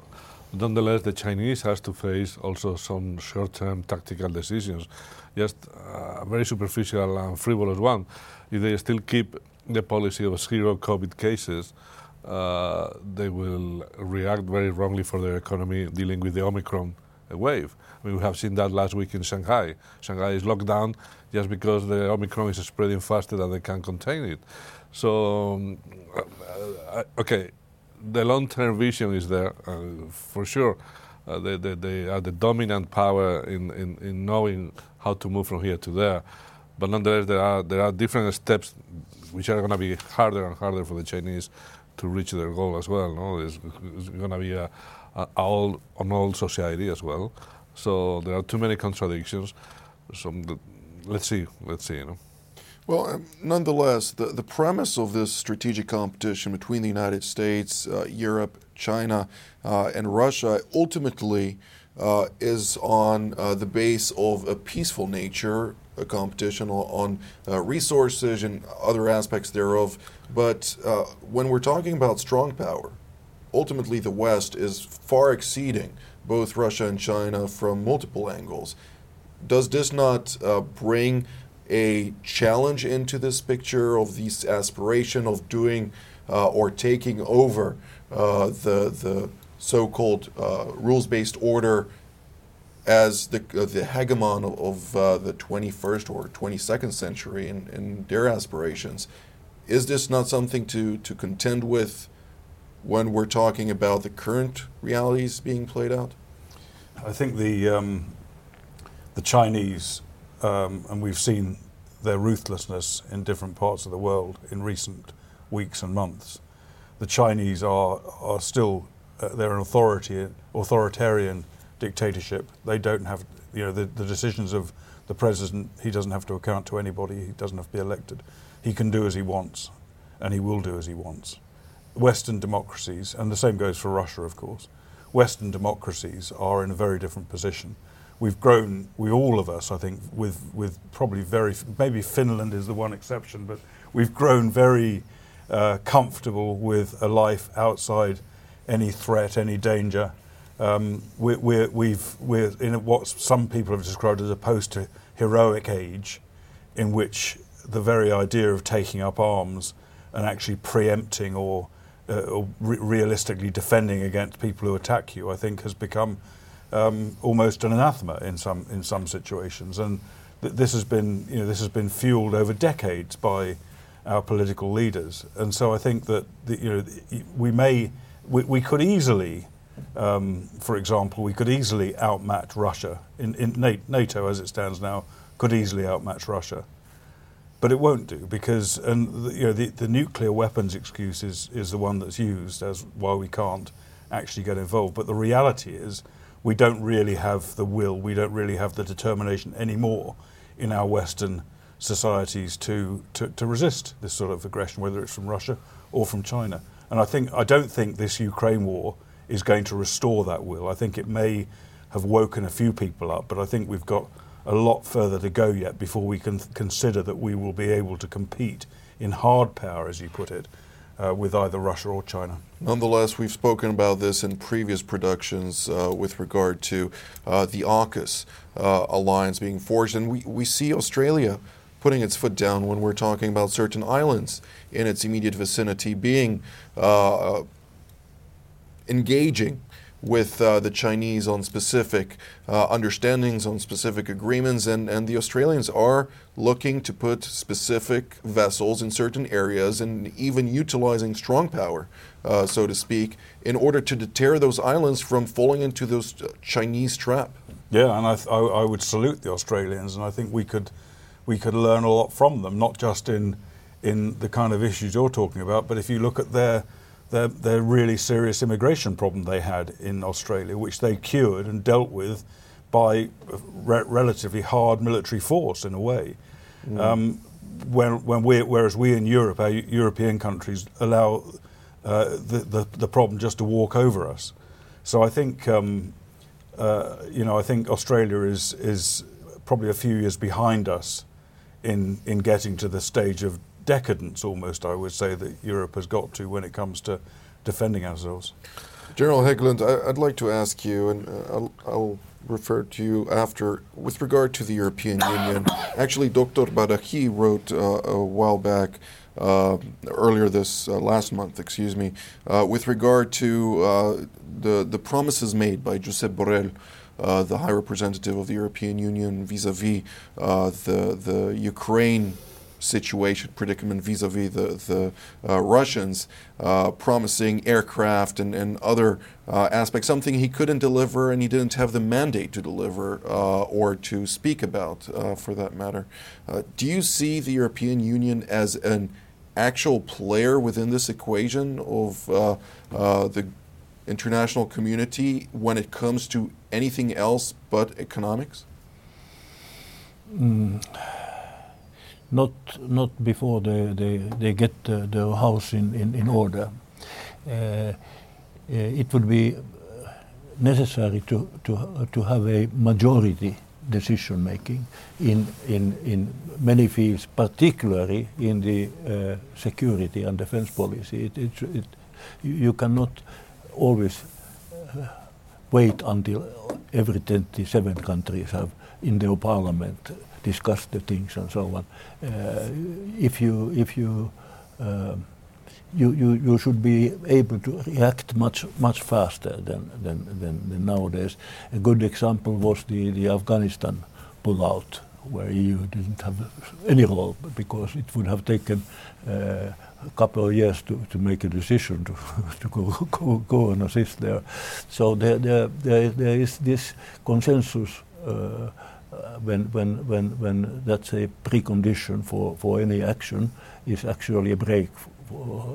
Nonetheless, the Chinese has to face also some short-term tactical decisions, just a very superficial and frivolous one. If they still keep the policy of zero COVID cases, uh, they will react very wrongly for their economy dealing with the Omicron wave. I mean, we have seen that last week in Shanghai. Shanghai is locked down just because the Omicron is spreading faster than they can contain it. So, um, uh, okay, the long-term vision is there uh, for sure. Uh, they, they, they, are the dominant power in, in, in knowing how to move from here to there. But nonetheless, there are there are different steps which are going to be harder and harder for the Chinese to reach their goal as well. No, it's, it's going to be a, a, all on all society as well. So there are too many contradictions. So let's see, let's see. You know. Well, um, nonetheless, the, the premise of this strategic competition between the United States, uh, Europe, China, uh, and Russia ultimately uh, is on uh, the base of a peaceful nature, a competition on uh, resources and other aspects thereof. But uh, when we're talking about strong power, ultimately the West is far exceeding both Russia and China from multiple angles. does this not bring a challenge into this picture of this aspiration of doing uh, or taking over uh, the the so-called uh, rules-based order as the uh, the hegemon of, of uh, the 21st or 22nd century in their aspirations? Is this not something to to contend with when we're talking about the current realities being played out? I think the um, the Chinese, um, and we've seen their ruthlessness in different parts of the world in recent weeks and months. The Chinese are are still uh, they're an authority authoritarian dictatorship. They don't have you know the, the decisions of the president. He doesn't have to account to anybody. He doesn't have to be elected. He can do as he wants, and he will do as he wants. Western democracies, and the same goes for Russia, of course. Western democracies are in a very different position. We've grown, we all of us, I think, with, with probably very, maybe Finland is the one exception, but we've grown very uh, comfortable with a life outside any threat, any danger. Um, we, we're, we've, we're in what some people have described as a post heroic age in which the very idea of taking up arms and actually preempting or uh, or re- realistically defending against people who attack you, I think has become um, almost an anathema in some in some situations, and th- this has been you know this has been fueled over decades by our political leaders, and so I think that the, you know we may we, we could easily. Um, for example, we could easily outmatch Russia in, in NATO as it stands now. Could easily outmatch Russia, but it won't do because and the, you know the, the nuclear weapons excuse is, is the one that's used as why we can't actually get involved. But the reality is we don't really have the will, we don't really have the determination anymore in our Western societies to, to, to resist this sort of aggression, whether it's from Russia or from China. And I think I don't think this Ukraine war is going to restore that will. I think it may have woken a few people up, but I think we've got a lot further to go yet before we can consider that we will be able to compete in hard power, as you put it, uh, with either Russia or China. Nonetheless, we've spoken about this in previous productions uh, with regard to uh, the AUKUS uh, alliance being forged, and we, we see Australia putting its foot down when we're talking about certain islands in its immediate vicinity being uh, engaging with uh, the Chinese on specific uh, understandings, on specific agreements, and, and the Australians are looking to put specific vessels in certain areas and even utilizing strong power, uh, so to speak, in order to deter those islands from falling into those uh, Chinese trap. Yeah, and I, th- I, I would salute the Australians, and I think we could we could learn a lot from them, not just in in the kind of issues you're talking about, but if you look at their their, their really serious immigration problem they had in Australia, which they cured and dealt with by re- relatively hard military force in a way. Mm. Um, when, when we, whereas we in Europe, our European countries, allow uh, the, the, the, problem just to walk over us. So I think, um, uh, you know, I think Australia is, is probably a few years behind us in, in getting to the stage of decadence almost, I would say, that Europe has got to when it comes to defending ourselves. General Hägglund, I, would like to ask you, and uh, I'll, I'll, refer to you after, with regard to the European Union. Actually, Dr. Bardaji wrote uh, a while back, uh, earlier this uh, last month, excuse me, uh, with regard to uh, the, the promises made by Josep Borrell. Uh, the High Representative of the European Union vis-a-vis uh, the the Ukraine situation, predicament vis-a-vis the, the uh, Russians, uh, promising aircraft and, and other uh, aspects, something he couldn't deliver and he didn't have the mandate to deliver uh, or to speak about, uh, for that matter. Uh, do you see the European Union as an actual player within this equation of the international community when it comes to anything else but economics? Mm not not before they they, they get the, the house in, in, in order. Uh, uh, it would be necessary to, to, to have a majority decision making in, in, in many fields, particularly in the uh, security and defense policy. It, it, it, you cannot always uh, wait until every 27 countries have in their parliament discussed the things and so on. Uh, if you if you um, you, you, you should be able to react much much faster than, than, than, than nowadays. A good example was the, the Afghanistan pullout, where EU didn't have any role because it would have taken uh, a couple of years to, to make a decision to, to go, go, go and assist there. So there, there, there, there is this consensus uh, when, when, when, when that's a precondition for, for any action is actually a break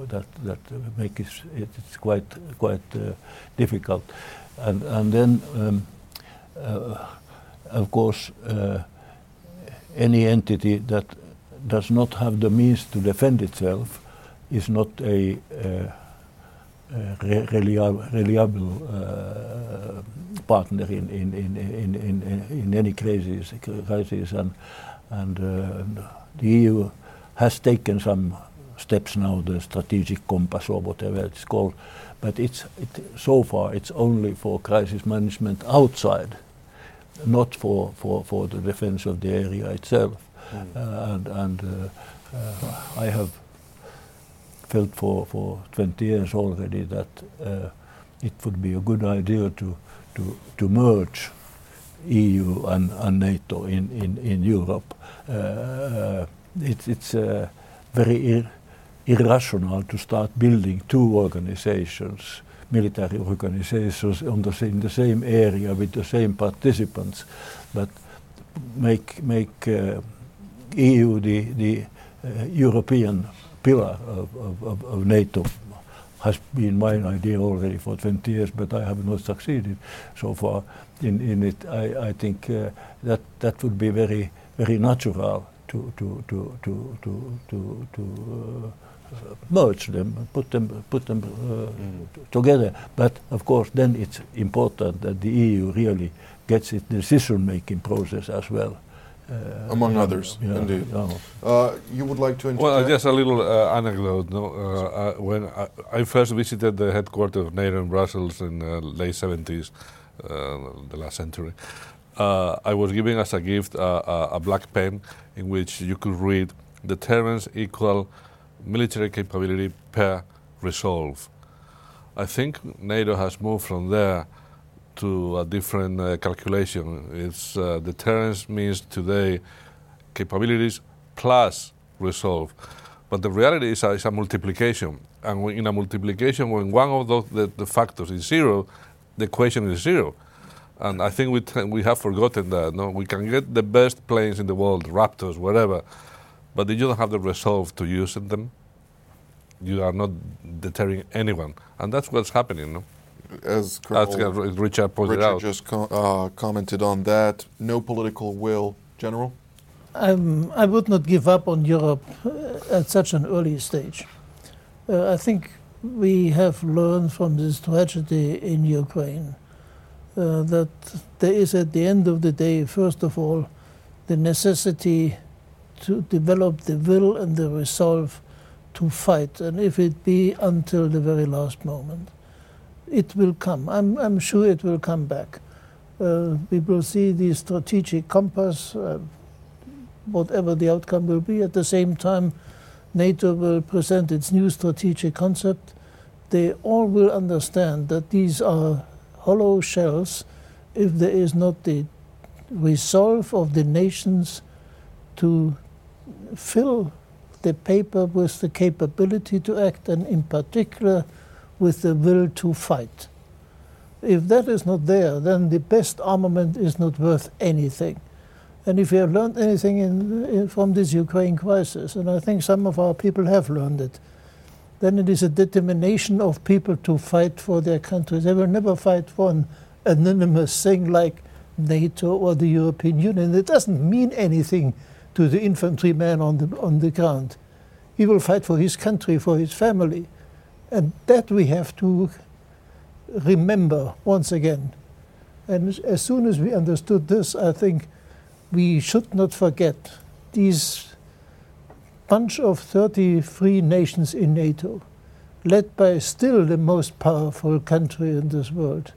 that that makes it, it's quite quite uh, difficult, and and then um, uh, of course uh, any entity that does not have the means to defend itself is not a reliable, reliable uh, partner in, in, in, in, in, in any crisis, crisis and, and uh, the EU has taken some steps now, the strategic compass or whatever it's called. But it's it, so far it's only for crisis management outside, not for, for, for the defense of the area itself. Mm. Uh, and and uh, uh, I have felt for, for 20 years already that uh, it would be a good idea to, to, to merge EU and, and NATO in, in, in Europe. Uh, uh, it, it's very irrational to start building two organizations, military organizations on the, in the same area with the same participants, but make make uh, EU the the uh, European pillar of, of, of, NATO has been my idea already for 20 years, but I have not succeeded so far in, in it. I, I think uh, that that would be very very natural to to to to to to, to uh, merge them, put them, put them uh, mm. together. But of course, then it's important that the EU really gets its decision-making process as well. Uh, Among others, yeah, indeed. Yeah. Uh, you would like to interject? Well, just a little uh, anecdote. No? Uh, uh, when I, I, first visited the headquarters of NATO in Brussels in the late 70s, the last century, I was given as a gift a black pen in which you could read "the deterrence equal military capability per resolve. I think NATO has moved from there to a different uh, calculation. It's uh, deterrence means today capabilities plus resolve. But the reality is, uh, it's a multiplication. And in a multiplication, when one of those the, the factors is zero, the equation is zero. And I think we, we have forgotten that. No? We can get the best planes in the world, Raptors, whatever, but if you don't have the resolve to use them, you are not deterring anyone. And that's what's happening. No? As, As Richard pointed Richard out. just co uh, commented on that. No political will. General? Um, I would not give up on Europe uh, at such an early stage. Uh, I think we have learned from this tragedy in Ukraine uh, that there is, at the end of the day, first of all, the necessity to develop the will and the resolve to fight, and if it be until the very last moment, it will come. I'm, I'm sure it will come back. Uh, we will see the strategic compass, uh, whatever the outcome will be. At the same time, NATO will present its new strategic concept. They all will understand that these are hollow shells if there is not the resolve of the nations to fill the paper with the capability to act and in particular with the will to fight. If that is not there, then the best armament is not worth anything. And if we have learned anything in, in, from this Ukraine crisis, and I think some of our people have learned it, then it is a determination of people to fight for their countries. They will never fight for an anonymous thing like NATO or the European Union. It doesn't mean anything to the infantryman on the, on the ground. He will fight for his country, for his family. And that we have to remember once again. And as soon as we understood this, I think we should not forget these bunch of 33 nations in NATO, led by still the most powerful country in this world,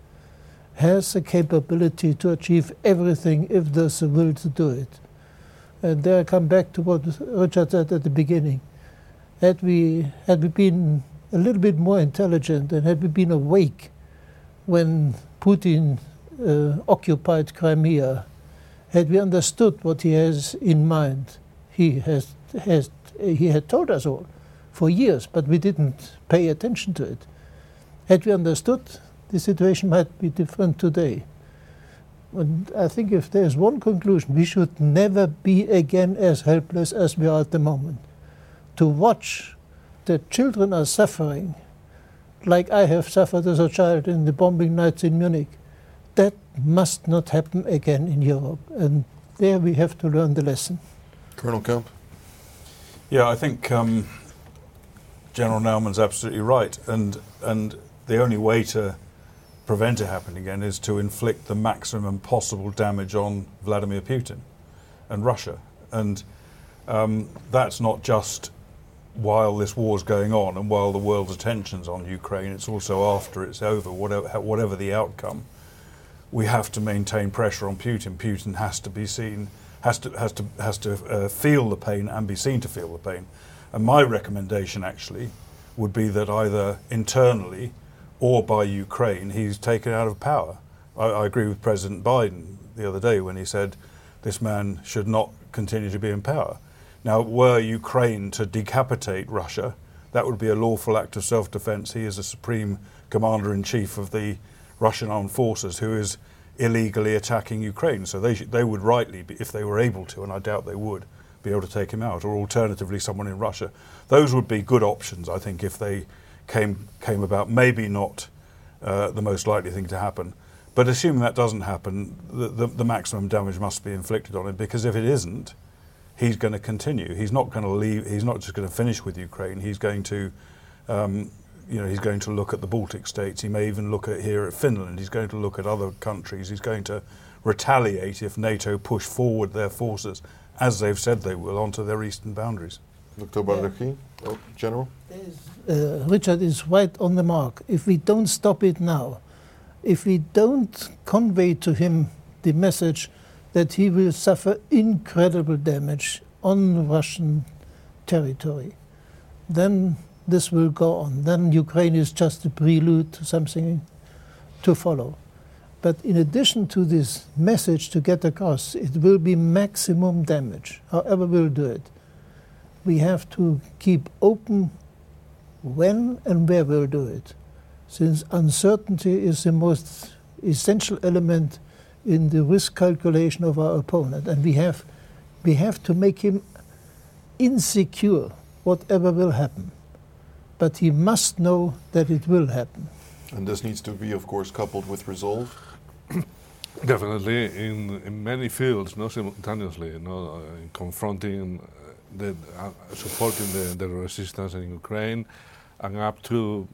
has the capability to achieve everything if there's the will to do it. And there I come back to what Richard said at the beginning. Had we, had we been a little bit more intelligent and had we been awake when Putin uh, occupied Crimea, had we understood what he has in mind, he has, has he had told us all for years, but we didn't pay attention to it. Had we understood, the situation might be different today. And I think if there's one conclusion, we should never be again as helpless as we are at the moment. To watch the children are suffering, like I have suffered as a child in the bombing nights in Munich, that must not happen again in Europe. And there we have to learn the lesson. Colonel Kemp? Yeah, I think um, General Naumann's absolutely right. And, and the only way to prevent it happening again is to inflict the maximum possible damage on Vladimir Putin and Russia. And um, that's not just while this war's going on and while the world's attention's on Ukraine, it's also after it's over, whatever, whatever the outcome. We have to maintain pressure on Putin. Putin has to be seen, has to, has to, has to uh, feel the pain and be seen to feel the pain. And my recommendation actually would be that either internally or by Ukraine, he's taken out of power. I, I agree with President Biden the other day when he said this man should not continue to be in power. Now, were Ukraine to decapitate Russia, that would be a lawful act of self defense. He is a supreme commander in chief of the Russian armed forces who is illegally attacking Ukraine. So they, they would rightly, be, if they were able to, and I doubt they would, be able to take him out, or alternatively, someone in Russia. Those would be good options, I think, if they came, came about. Maybe not uh, the most likely thing to happen. But assuming that doesn't happen, the, the, the maximum damage must be inflicted on him because if it isn't, he's going to continue. He's not going to leave. He's not just going to finish with Ukraine. He's going to, um, you know, he's going to look at the Baltic states. He may even look at here at Finland. He's going to look at other countries. He's going to retaliate if NATO push forward their forces, as they've said they will, onto their eastern boundaries. Dr. Bardaji, oh, General? Uh, Richard is right on the mark. If we don't stop it now, if we don't convey to him the message that he will suffer incredible damage on Russian territory, then this will go on. Then Ukraine is just a prelude to something to follow. But in addition to this message to get across, it will be maximum damage, however we'll do it. We have to keep open when and where we'll do it, since uncertainty is the most essential element in the risk calculation of our opponent, and we have, we have to make him insecure, whatever will happen. But he must know that it will happen. And this needs to be, of course, coupled with resolve. Definitely, in, in many fields, not simultaneously, you know, uh, in confronting, uh, the, uh, supporting the, the resistance in Ukraine, and up to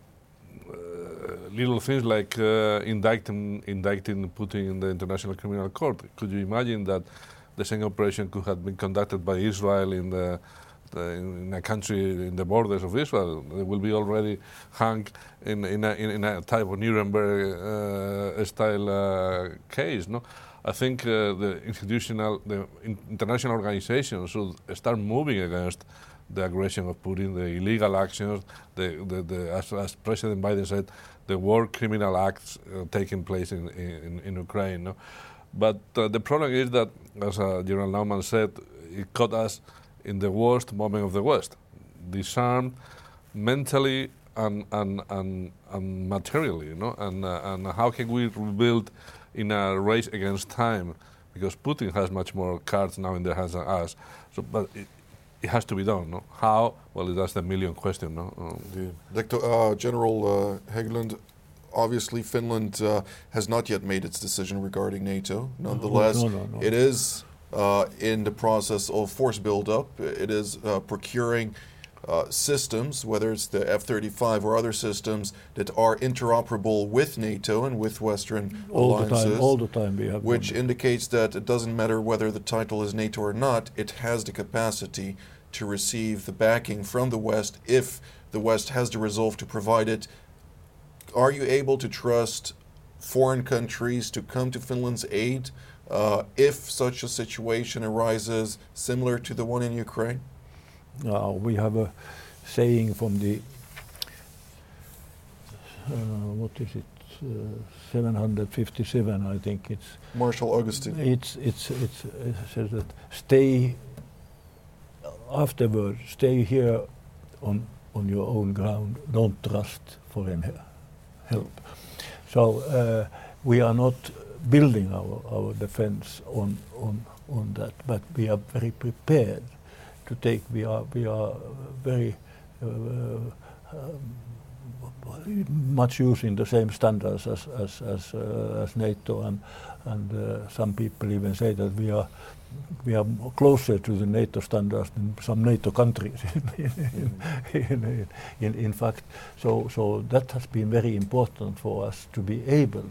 little things like uh, indicting, indicting Putin in the International Criminal Court. Could you imagine that the same operation could have been conducted by Israel in the in a country in the borders of Israel? They will be already hung in, in, a, in a type of Nuremberg uh, style uh, case. No, I think uh, the institutional, the international organizations should start moving against the aggression of Putin, the illegal actions, the, the, the as, as, President Biden said, the war criminal acts uh, taking place in, in, in Ukraine. No? But uh, the problem is that, as uh, General Naumann said, it caught us in the worst moment of the West, disarmed mentally and, and, and, and materially. You know? and, uh, and how can we rebuild in a race against time? Because Putin has much more cards now in their hands than us. So, but it, it has to be done. No? How? Well, that's the million question. No? Um, Dr. Uh, General uh, Hägglund, obviously Finland uh, has not yet made its decision regarding NATO. Nonetheless, no, no, no, it is uh, in the process of force buildup. It is uh, procuring uh, systems, whether it's the F 35 or other systems, that are interoperable with NATO and with Western all alliances. The time, all the time we have. Which indicates that it doesn't matter whether the title is NATO or not, it has the capacity to receive the backing from the West if the West has the resolve to provide it. Are you able to trust foreign countries to come to Finland's aid uh, if such a situation arises similar to the one in Ukraine? Uh, we have a saying from the uh, what is it? Uh, 757, I think it's. Marshal Augustin. It's it's it's it says that stay afterward. Stay here on on your own ground. Don't trust foreign he- help. So uh, we are not building our, our defense on, on, on that, but we are very prepared to take, we are, we are very uh, um, much using the same standards as, as, as, uh, as NATO, and, and uh, some people even say that we are, we are closer to the NATO standards than some NATO countries. in, in, in, fact, so, so that has been very important for us to be able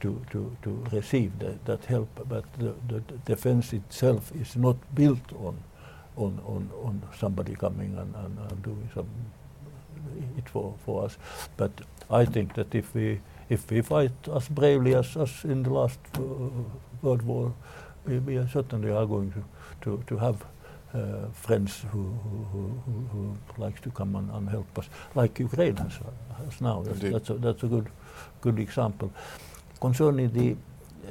to, to, to receive that, help, but the defense itself is not built on, on, on, on somebody coming and, and, and doing some it for, for us. But I think that if we if we fight as bravely as, as in the last uh, World War, we, we are certainly are going to, to, to have uh, friends who, who, who, who likes to come and, and help us, like Ukraine has, has now. That's, that's, a, that's a good good example. Concerning the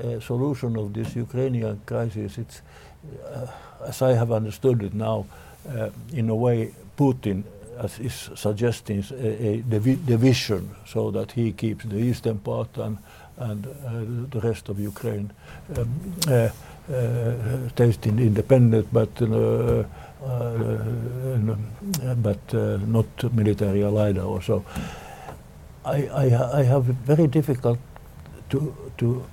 uh, solution of this Ukrainian crisis, it's as I have understood it now, uh, in a way, Putin as is suggesting a, a divi division so that he keeps the eastern part and, and uh, the rest of Ukraine um, uh, uh, stays independent but uh, uh, uh, but uh, not military allied or so. I, I, I have very difficult to, to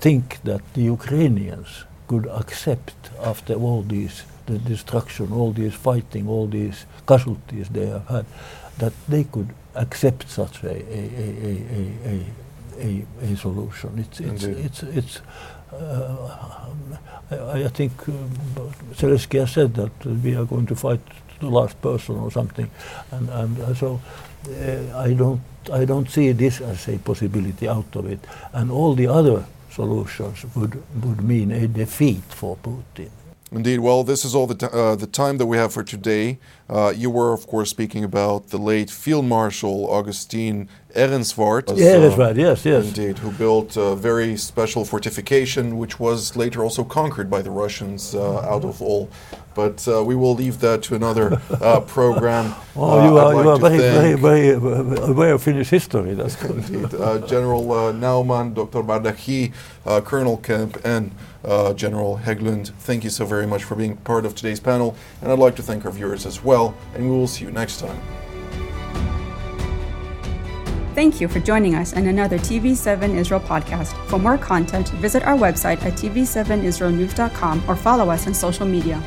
think that the Ukrainians could accept after all these the destruction, all these fighting, all these casualties they have had, that they could accept such a, a, a, a, a, a, a solution. It's, it's, it's, it's uh, I, I think um, Zelensky has said that we are going to fight to the last person or something, and, and uh, so uh, I don't I don't see this as a possibility out of it, and all the other solutions would would mean a defeat for Putin. Indeed. Well, this is all the, t- uh, the time that we have for today. Uh, you were, of course, speaking about the late Field Marshal Augustine Ehrensvärd. Yeah, that's right. Yes, yes. Indeed, who built a very special fortification, which was later also conquered by the Russians uh, out of all. But uh, we will leave that to another uh, program. Oh, Uh, you I'd are, like you are very, very, very uh, aware of Finnish history. That's good. Indeed. Uh, General uh, Naumann, Dr. Bardaji, uh, Colonel Kemp, and uh, General Hägglund, thank you so very much for being part of today's panel. And I'd like to thank our viewers as well. And we will see you next time. Thank you for joining us in another TV7 Israel podcast. For more content, visit our website at tv7israelnews.com or follow us on social media.